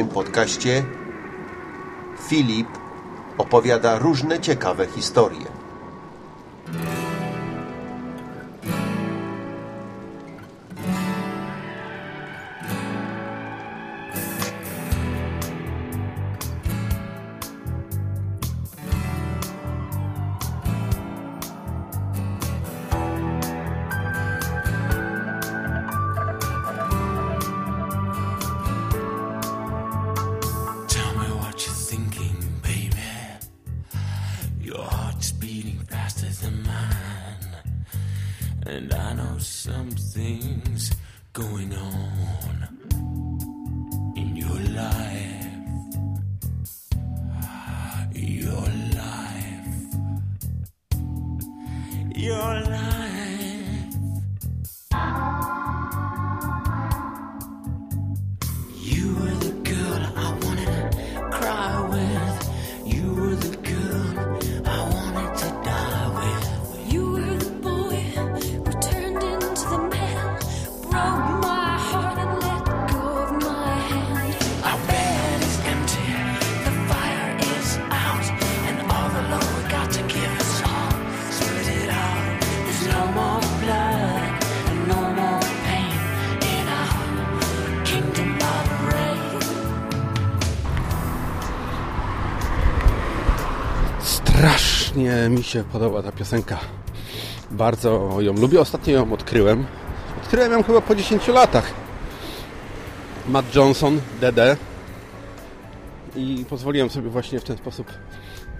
tym podcaście Filip opowiada różne ciekawe historie. Mi się podoba ta piosenka. Bardzo ją lubię. Ostatnio ją odkryłem. Odkryłem ją chyba po 10 latach. Matt Johnson, DD. I pozwoliłem sobie właśnie w ten sposób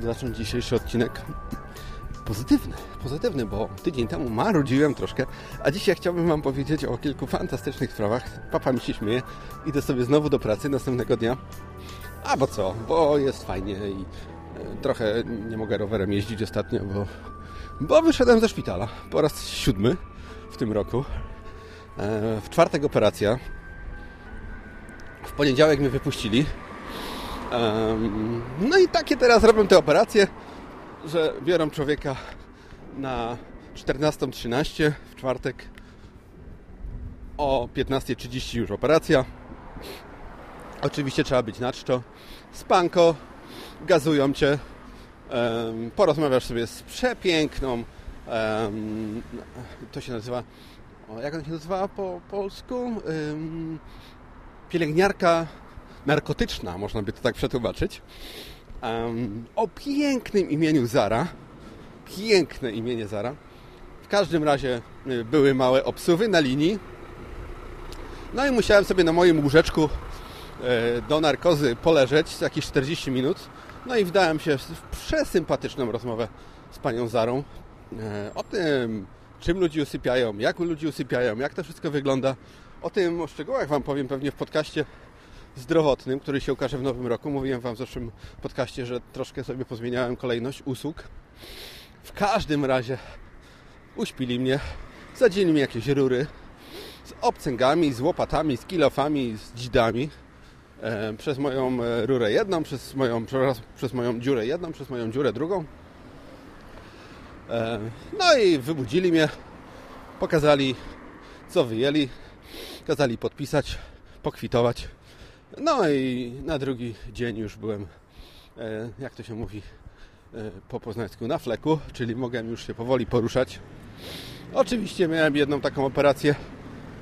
zacząć dzisiejszy odcinek. Pozytywny, pozytywny, bo tydzień temu marudziłem troszkę, a dzisiaj chciałbym Wam powiedzieć o kilku fantastycznych sprawach. Papa mi się śmieje, idę sobie znowu do pracy następnego dnia. A bo co, bo jest fajnie i trochę nie mogę rowerem jeździć ostatnio, bo, bo wyszedłem ze szpitala po raz siódmy w tym roku. E, W czwartek operacja. W poniedziałek mnie wypuścili. No i takie teraz robią te operacje, że biorą człowieka na 14.13 w czwartek. O 15.30 już operacja. Oczywiście trzeba być na czczo. Spanko, gazują cię. porozmawiasz sobie z przepiękną. to się nazywa. Jak on się nazywa po polsku? Pielęgniarka narkotyczna, można by to tak przetłumaczyć. O pięknym imieniu Zara. Piękne imienie Zara. W każdym razie y, były małe obsuwy na linii. No i musiałem sobie na moim łóżeczku e, do narkozy poleżeć jakieś 40 minut. No i wdałem się w przesympatyczną rozmowę z panią Zarą e, o tym, czym ludzie usypiają, jak ludzi usypiają, jak to wszystko wygląda. O tym o szczegółach Wam powiem pewnie w podcaście zdrowotnym, który się ukaże w nowym roku. Mówiłem Wam w zeszłym podcaście, że troszkę sobie pozmieniałem kolejność usług. W każdym razie uśpili mnie, zadzili mi jakieś rury z obcęgami, z łopatami, z kilofami, z dzidami. E, przez moją e, rurę jedną, przez moją, przepraszam, przez moją dziurę jedną, przez moją dziurę drugą. E, no i wybudzili mnie, pokazali co wyjęli, kazali podpisać, pokwitować. No i na drugi dzień już byłem, jak to się mówi po poznańsku, na fleku, czyli mogłem już się powoli poruszać. Oczywiście miałem jedną taką operację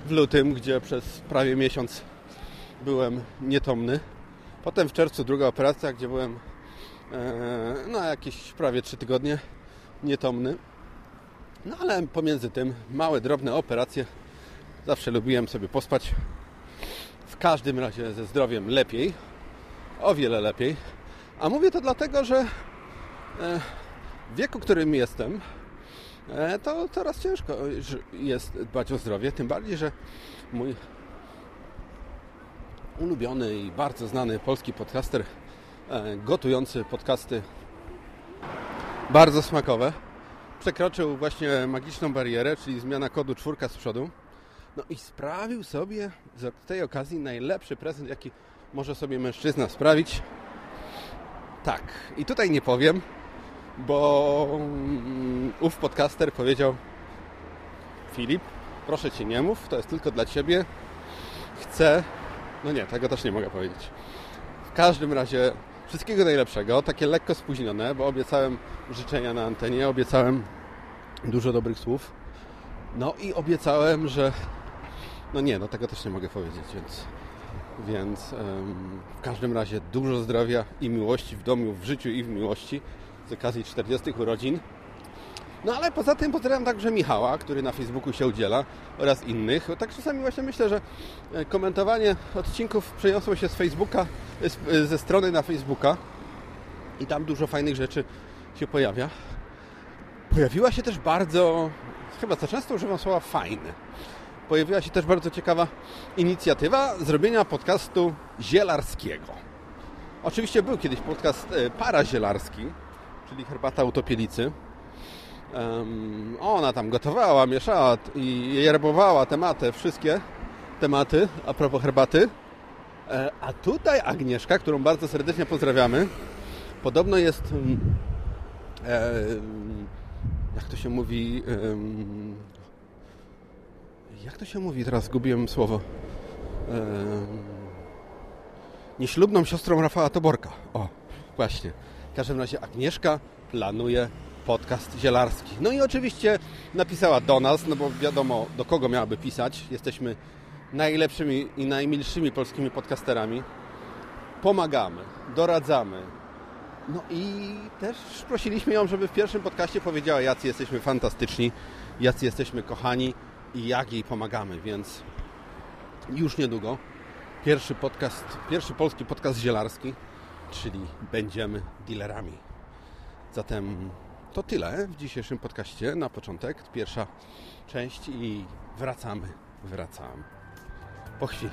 w lutym, gdzie przez prawie miesiąc byłem nietomny. Potem w czerwcu druga operacja, gdzie byłem e, no jakieś prawie 3 tygodnie nietomny. No ale pomiędzy tym małe, drobne operacje. Zawsze lubiłem sobie pospać. W każdym razie ze zdrowiem lepiej. O wiele lepiej. A mówię to dlatego, że e, w wieku, którym jestem, e, to coraz ciężko jest dbać o zdrowie. Tym bardziej, że mój ulubiony i bardzo znany polski podcaster, e, gotujący podcasty bardzo smakowe, przekroczył właśnie magiczną barierę, czyli zmiana kodu czwórka z przodu. No i sprawił sobie z tej okazji najlepszy prezent, jaki może sobie mężczyzna sprawić. Tak, i tutaj nie powiem, bo mm, ów podcaster powiedział Filip, proszę Cię nie mów, to jest tylko dla Ciebie. Chcę, no nie, tego też nie mogę powiedzieć. każdym razie wszystkiego najlepszego, takie lekko spóźnione, bo obiecałem życzenia na antenie, obiecałem dużo dobrych słów. No i obiecałem, że no nie, no tego też nie mogę powiedzieć, więc więc w każdym razie dużo zdrowia i miłości w domu, w życiu i w miłości z okazji 40 urodzin. No ale poza tym pozdrawiam także Michała, który na Facebooku się udziela oraz innych. Tak czasami właśnie myślę, że e, komentowanie odcinków przeniosło się z Facebooka, z, e, ze strony na Facebooka i tam dużo fajnych rzeczy się pojawia. Pojawiła się też bardzo, chyba za często używam słowa fajny. Pojawiła się też bardzo ciekawa inicjatywa zrobienia podcastu zielarskiego. Oczywiście był kiedyś podcast e, parazielarski, czyli herbata utopielicy. Em, ona tam gotowała, mieszała i yerbowała tematy, wszystkie tematy a propos herbaty. E, A tutaj Agnieszka, którą bardzo serdecznie pozdrawiamy, podobno jest mm, e, jak to się mówi jak to się mówi teraz zgubiłem słowo nieślubną siostrą Rafała Toborka o, właśnie w każdym razie Agnieszka planuje podcast zielarski. No i oczywiście napisała do nas no bo wiadomo do kogo miałaby pisać. Jesteśmy najlepszymi i najmilszymi polskimi podcasterami. Pomagamy, doradzamy, no i też prosiliśmy ją, żeby w pierwszym podcaście powiedziała, jacy jesteśmy fantastyczni, jacy jesteśmy kochani i jak jej pomagamy, więc już niedługo pierwszy podcast, pierwszy polski podcast zielarski, czyli będziemy dealerami. Zatem to tyle w dzisiejszym podcaście na początek, pierwsza część i wracamy, wracamy po chwili.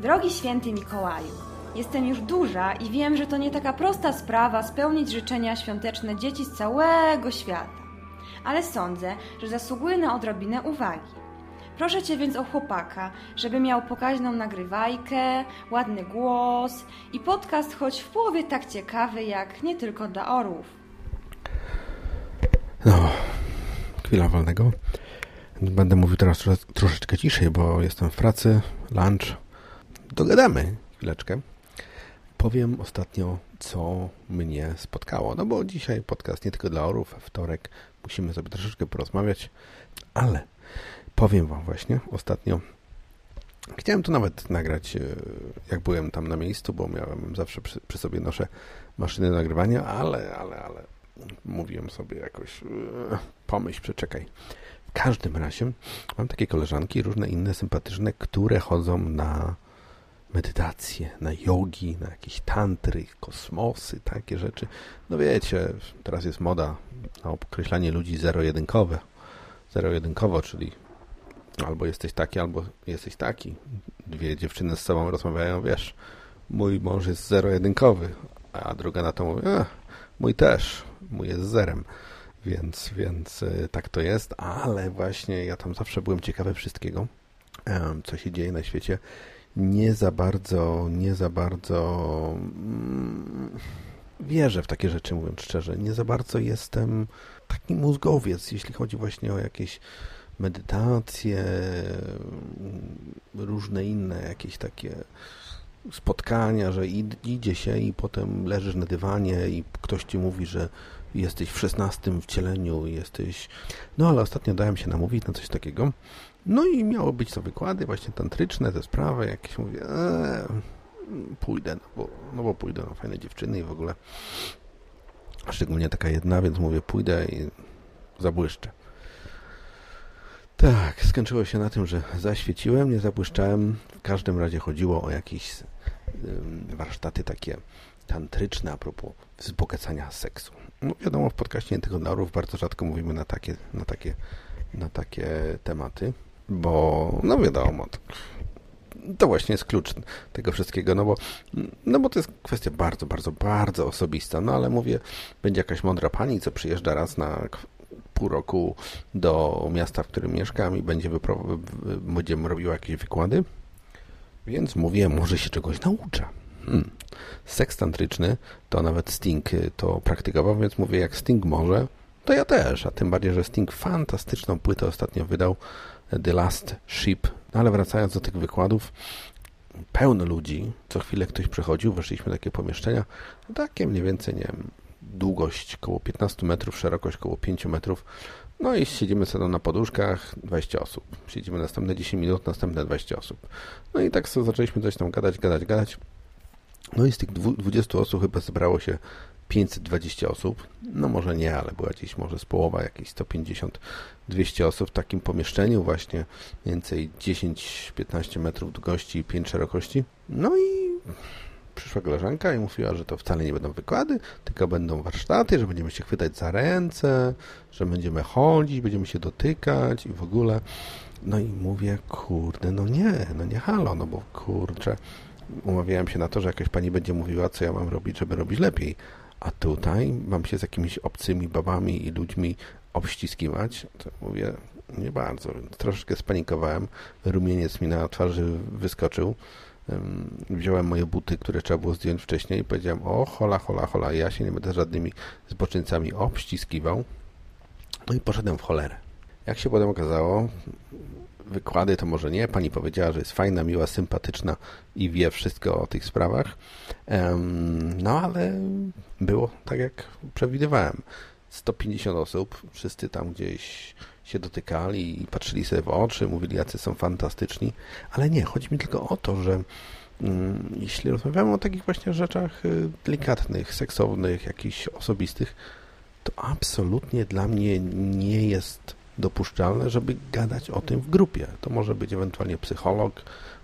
Drogi święty Mikołaju, jestem już duża i wiem, że to nie taka prosta sprawa spełnić życzenia świąteczne dzieci z całego świata. Ale sądzę, że zasługuję na odrobinę uwagi. Proszę Cię więc o chłopaka, żeby miał pokaźną nagrywajkę, ładny głos i podcast choć w połowie tak ciekawy jak nie tylko dla orłów. No, chwila wolnego. Będę mówił teraz tro, troszeczkę ciszej, bo jestem w pracy, lunch. Dogadamy chwileczkę. Powiem ostatnio, co mnie spotkało. No bo dzisiaj podcast nie tylko dla orów, wtorek musimy sobie troszeczkę porozmawiać, ale powiem Wam właśnie ostatnio. Chciałem to nawet nagrać, e, jak byłem tam na miejscu, bo miałem zawsze przy, przy sobie noszę maszyny nagrywania, ale, ale, ale mówiłem sobie jakoś, e, pomyśl, przeczekaj. W każdym razie mam takie koleżanki, różne inne sympatyczne, które chodzą na medytacje, na jogi, na jakieś tantry, kosmosy, takie rzeczy. No wiecie, teraz jest moda na określanie ludzi zero-jedynkowe. Zero-jedynkowo, czyli albo jesteś taki, albo jesteś taki. Dwie dziewczyny z sobą rozmawiają, wiesz, mój mąż jest zero-jedynkowy, a druga na to mówi, mój też, mój jest zerem. Więc, więc y, tak to jest, ale właśnie ja tam zawsze byłem ciekawy wszystkiego, co się dzieje na świecie. Nie za bardzo, nie za bardzo mm, wierzę w takie rzeczy, mówiąc szczerze. Nie za bardzo jestem taki mózgowiec, jeśli chodzi właśnie o jakieś medytacje, różne inne jakieś takie spotkania, że id- idzie się i potem leżysz na dywanie i ktoś ci mówi, że jesteś w szesnastym wcieleniu, jesteś... No ale ostatnio dałem się namówić na coś takiego. No i miało być to wykłady właśnie tantryczne, te sprawy jakieś. Mówię, eee, pójdę, no bo, no bo pójdę, no fajne dziewczyny i w ogóle szczególnie taka jedna, więc mówię, pójdę i zabłyszczę. Tak, skończyło się na tym, że zaświeciłem, nie zabłyszczałem. W każdym razie chodziło o jakieś warsztaty takie tantryczne a propos wzbogacania seksu. No wiadomo, w podcaście dla orów bardzo rzadko mówimy na takie, na takie, na takie tematy, bo no wiadomo, to, właśnie jest klucz tego wszystkiego, no bo, no bo to jest kwestia bardzo, bardzo, bardzo osobista, no ale mówię, będzie jakaś mądra pani, co przyjeżdża raz na pół roku do miasta, w którym mieszkam i będzie będziemy robiła jakieś wykłady, więc mówię, może się czegoś nauczę. Hmm. Seks tantryczny to nawet Sting y, to praktykował, więc mówię, jak Sting może, to ja też, a tym bardziej, że Sting fantastyczną płytę ostatnio wydał The Last Ship. No ale wracając do tych wykładów, pełno ludzi, co chwilę ktoś przychodził, weszliśmy do takie pomieszczenia, takie mniej więcej, nie wiem, długość około 15 metrów, szerokość około 5 metrów, no i siedzimy sobie na poduszkach, 20 osób. Siedzimy następne 10 minut, następne 20 osób. No i tak sobie zaczęliśmy coś tam gadać, gadać, gadać. No i z tych dwu- 20 osób chyba zebrało się 520 osób. No może nie, ale była gdzieś może z połowa, jakieś 150-200 osób w takim pomieszczeniu właśnie, mniej więcej 10-15 metrów długości i 5 szerokości. No i przyszła koleżanka i mówiła, że to wcale nie będą wykłady, tylko będą warsztaty, że będziemy się chwytać za ręce, że będziemy chodzić, będziemy się dotykać i w ogóle. No i mówię, kurde, no nie, no nie halo, no bo kurczę, umawiałem się na to, że jakaś pani będzie mówiła, co ja mam robić, żeby robić lepiej. A tutaj mam się z jakimiś obcymi babami i ludźmi obściskiwać, to mówię, nie bardzo. Troszeczkę spanikowałem, rumieniec mi na twarzy wyskoczył. Wziąłem moje buty, które trzeba było zdjąć wcześniej i powiedziałem, o hola, hola, hola, ja się nie będę żadnymi zboczyńcami obściskiwał. No i poszedłem w cholerę. Jak się potem okazało, wykłady to może nie. Pani powiedziała, że jest fajna, miła, sympatyczna i wie wszystko o tych sprawach. No ale było tak, jak przewidywałem. 150 osób, wszyscy tam gdzieś się dotykali i patrzyli sobie w oczy, mówili, jacy są fantastyczni. Ale nie, chodzi mi tylko o to, że mm, jeśli rozmawiamy o takich właśnie rzeczach y, delikatnych, seksownych, jakichś osobistych, to absolutnie dla mnie nie jest dopuszczalne, żeby gadać o tym w grupie. To może być ewentualnie psycholog,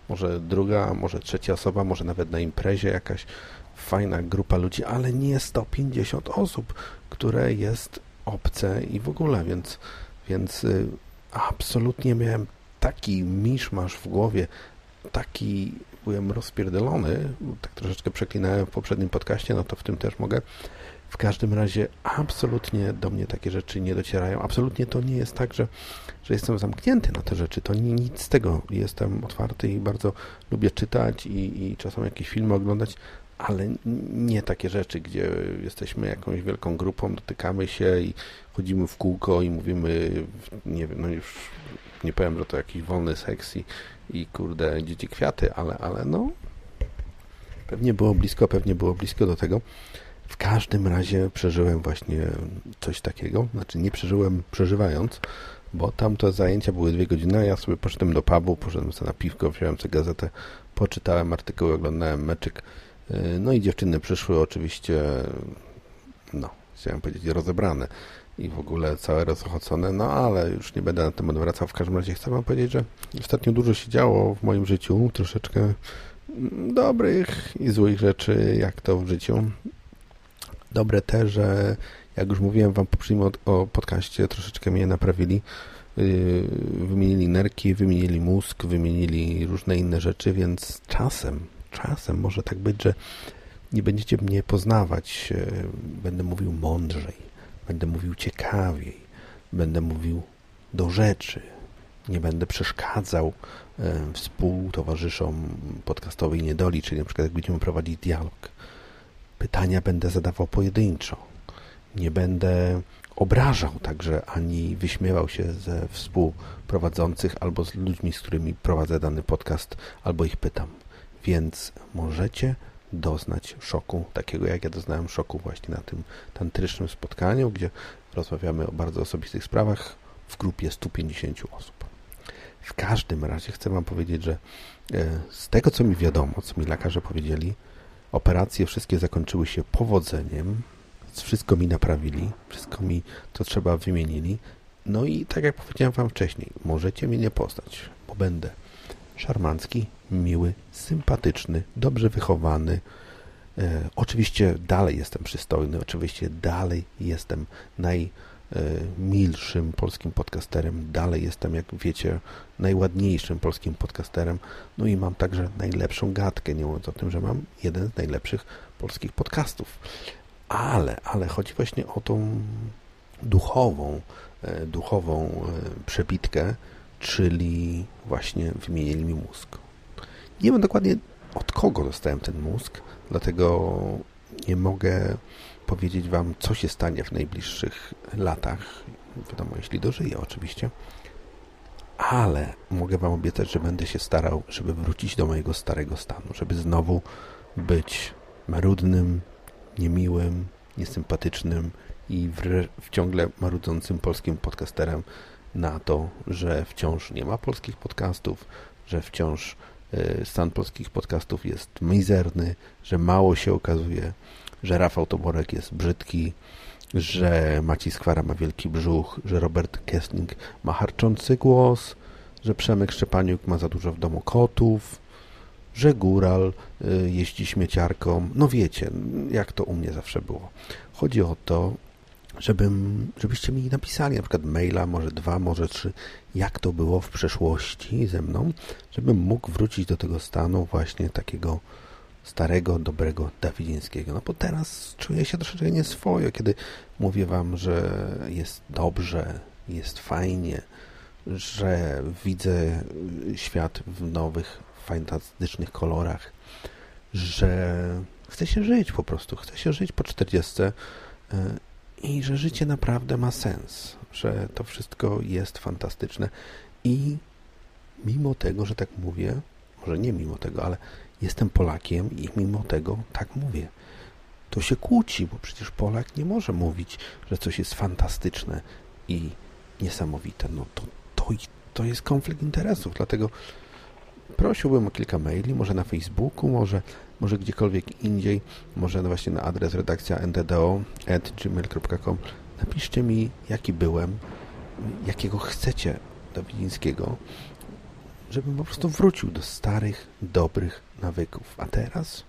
może druga, może trzecia osoba, może nawet na imprezie jakaś fajna grupa ludzi, ale nie 150 osób, które jest obce i w ogóle, więc, więc y, absolutnie miałem taki miszmasz w głowie, taki byłem rozpierdolony, tak troszeczkę przeklinałem w poprzednim podcaście, no to w tym też mogę. W każdym razie absolutnie do mnie takie rzeczy nie docierają. Absolutnie to nie jest tak, że, że jestem zamknięty na te rzeczy. To ni- nic z tego. Jestem otwarty i bardzo lubię czytać i, i czasem jakieś filmy oglądać, ale nie takie rzeczy, gdzie jesteśmy jakąś wielką grupą, dotykamy się i chodzimy w kółko i mówimy, nie wiem, no już nie powiem, że to jakiś wolny seks i, i kurde dzieci kwiaty, ale, ale no pewnie było blisko, pewnie było blisko do tego. W każdym razie przeżyłem właśnie coś takiego, znaczy nie przeżyłem przeżywając, bo tam te zajęcia były dwie godziny, a ja sobie poszedłem do pubu, poszedłem sobie na piwko, wziąłem sobie gazetę, poczytałem artykuły, oglądałem meczyk, no i dziewczyny przyszły oczywiście, no, chciałem powiedzieć rozebrane i w ogóle całe rozochocone, no ale już nie będę na temat wracał, w każdym razie chcę wam powiedzieć, że ostatnio dużo się działo w moim życiu, troszeczkę dobrych i złych rzeczy, jak to w życiu. Dobre te, że jak już mówiłem wam poprzednim od- o podcaście, troszeczkę mnie naprawili. Yy, Wymienili nerki, wymienili mózg, wymienili różne inne rzeczy, więc czasem, czasem może tak być, że nie będziecie mnie poznawać. yy, Będę mówił mądrzej, będę mówił ciekawiej, będę mówił do rzeczy. Nie będę przeszkadzał e, współtowarzyszom podcastowej niedoli, czyli na przykład jak będziemy prowadzić dialog. Pytania będę zadawał pojedynczo. Nie będę obrażał także ani wyśmiewał się ze współprowadzących albo z ludźmi, z którymi prowadzę dany podcast, albo ich pytam. Więc możecie doznać szoku, takiego jak ja doznałem szoku właśnie na tym tantrycznym spotkaniu, gdzie rozmawiamy o bardzo osobistych sprawach w grupie 150 osób. W każdym razie chcę Wam powiedzieć, że e, z tego co mi wiadomo, co mi lekarze powiedzieli, operacje wszystkie zakończyły się powodzeniem, wszystko mi naprawili, wszystko mi to trzeba wymienili. No i tak jak powiedziałem Wam wcześniej, możecie mnie nie poznać, bo będę szarmancki, miły, sympatyczny, dobrze wychowany. E, oczywiście dalej jestem przystojny, oczywiście dalej jestem najmilszym polskim podcasterem, dalej jestem, jak wiecie, najładniejszym polskim podcasterem. No i mam także najlepszą gadkę, nie mówiąc o tym, że mam jeden z najlepszych polskich podcastów. Ale, ale chodzi właśnie o tą duchową, e, duchową e, przebitkę, czyli właśnie wymienili mi mózg. Nie wiem dokładnie od kogo dostałem ten mózg, dlatego nie mogę powiedzieć Wam, co się stanie w najbliższych latach. Wiadomo, jeśli dożyję oczywiście. ale mogę Wam obiecać, że będę się starał, żeby wrócić do mojego starego stanu, żeby znowu być marudnym, niemiłym, niesympatycznym i wre- w ciągle marudzącym polskim podcasterem na to, że wciąż nie ma polskich podcastów, że wciąż stan polskich podcastów jest mizerny, że mało się okazuje, że Rafał Toborek jest brzydki, że Maciej Skwara ma wielki brzuch, że Robert Kessling ma harczący głos, że Przemek Szczepaniuk ma za dużo w domu kotów, że Góral y, jeździ śmieciarką. No wiecie, jak to u mnie zawsze było. Chodzi o to, żebym, żebyście mi napisali na przykład maila, może dwa, może trzy, jak to było w przeszłości ze mną, żebym mógł wrócić do tego stanu właśnie takiego starego, dobrego Dawidzińskiego. No bo teraz czuję się troszeczkę nieswojo, kiedy mówię wam, że jest dobrze, jest fajnie, że widzę świat w nowych, fantastycznych kolorach, że chce się żyć po prostu, chce się żyć po 40 y, i że życie naprawdę ma sens, że to wszystko jest fantastyczne i mimo tego, że tak mówię, może nie mimo tego, ale jestem Polakiem i mimo tego tak mówię. To się kłóci, bo przecież Polak nie może mówić, że coś jest fantastyczne i niesamowite. No to, to, to jest konflikt interesów, dlatego prosiłbym o kilka maili, może na Facebooku, może, może gdziekolwiek indziej, może właśnie na adres redakcja napiszcie mi, jaki byłem, jakiego chcecie Dawidzińskiego, żebym po prostu wrócił do starych, dobrych nawyków. A teraz,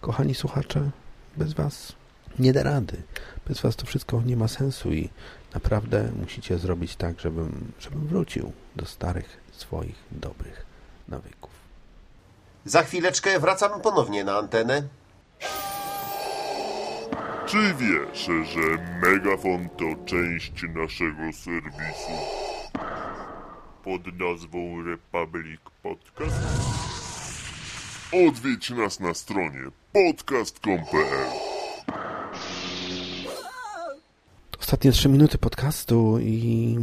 kochani słuchacze, bez Was nie da rady. Bez Was to wszystko nie ma sensu i naprawdę musicie zrobić tak, żebym, żebym wrócił do starych, swoich, dobrych nawyków. Za chwileczkę wracamy ponownie na antenę. Czy wiesz, że Megafon to część naszego serwisu pod nazwą Republic Podcast? Odwiedź nas na stronie podcast.com.pl Ostatnie trzy minuty podcastu i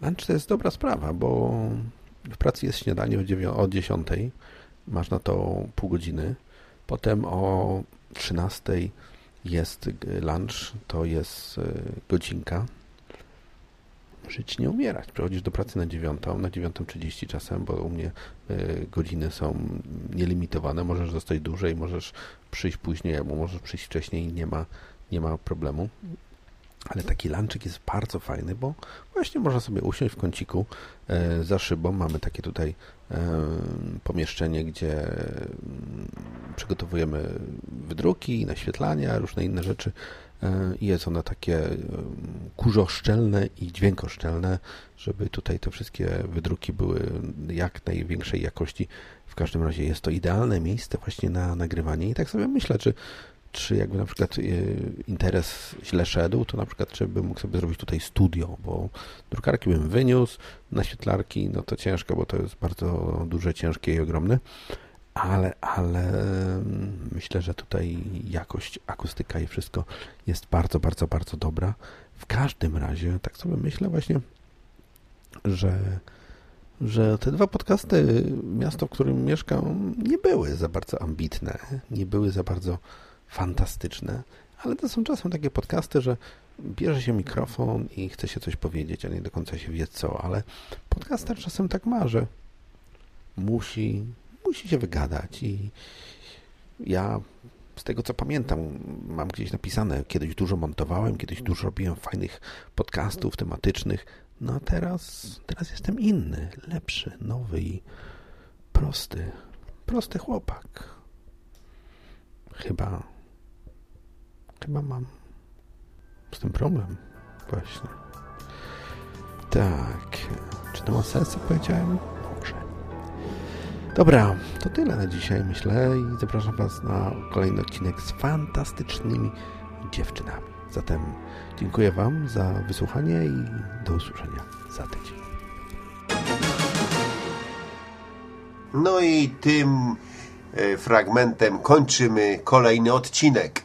lunch to jest dobra sprawa, bo w pracy jest śniadanie o 10, masz na to pół godziny, potem o 13 jest lunch, to jest y, godzinka. Żyć nie umierać. Przychodzisz do pracy na 9, na 9.30 czasem, bo u mnie y, godziny są nielimitowane. Możesz zostać dłużej, możesz przyjść później, albo możesz przyjść wcześniej, nie ma, nie ma problemu. Ale taki lunchik jest bardzo fajny, bo właśnie można sobie usiąść w kąciku e, za szybą. Mamy takie tutaj e, pomieszczenie, gdzie mm, przygotowujemy wydruki, naświetlania, różne inne rzeczy. E, jest ono takie e, kurzoszczelne i dźwiękoszczelne, żeby tutaj te wszystkie wydruki były jak największej jakości. W każdym razie jest to idealne miejsce właśnie na nagrywanie. I tak sobie myślę, czy czy jakby na przykład y, interes źle szedł, to na przykład czy bym mógł sobie zrobić tutaj studio, bo drukarki bym wyniósł, naświetlarki, no to ciężko, bo to jest bardzo duże, ciężkie i ogromne, ale, ale mm, myślę, że tutaj jakość, akustyka i wszystko jest bardzo, bardzo, bardzo dobra. W każdym razie, tak sobie myślę właśnie, że że te dwa podcasty, miasto, w którym mieszkam, nie były za bardzo ambitne, nie były za bardzo fantastyczne, ale to są czasem takie podcasty, że bierze się mikrofon i chce się coś powiedzieć, a nie do końca się wie co, ale podcaster czasem tak ma, że musi, musi się wygadać i ja z tego co pamiętam, mam gdzieś napisane, kiedyś dużo montowałem, kiedyś dużo robiłem fajnych podcastów tematycznych, no a teraz, teraz jestem inny, lepszy, nowy i prosty, prosty chłopak. Chyba, chyba mam z tym problem, właśnie. Tak, czy to ma sens, co powiedziałem? Może. Dobra, to tyle na dzisiaj, myślę, i zapraszam Was na kolejny odcinek z fantastycznymi dziewczynami. Zatem dziękuję Wam za wysłuchanie i do usłyszenia za tydzień. No i tym e, fragmentem kończymy kolejny odcinek.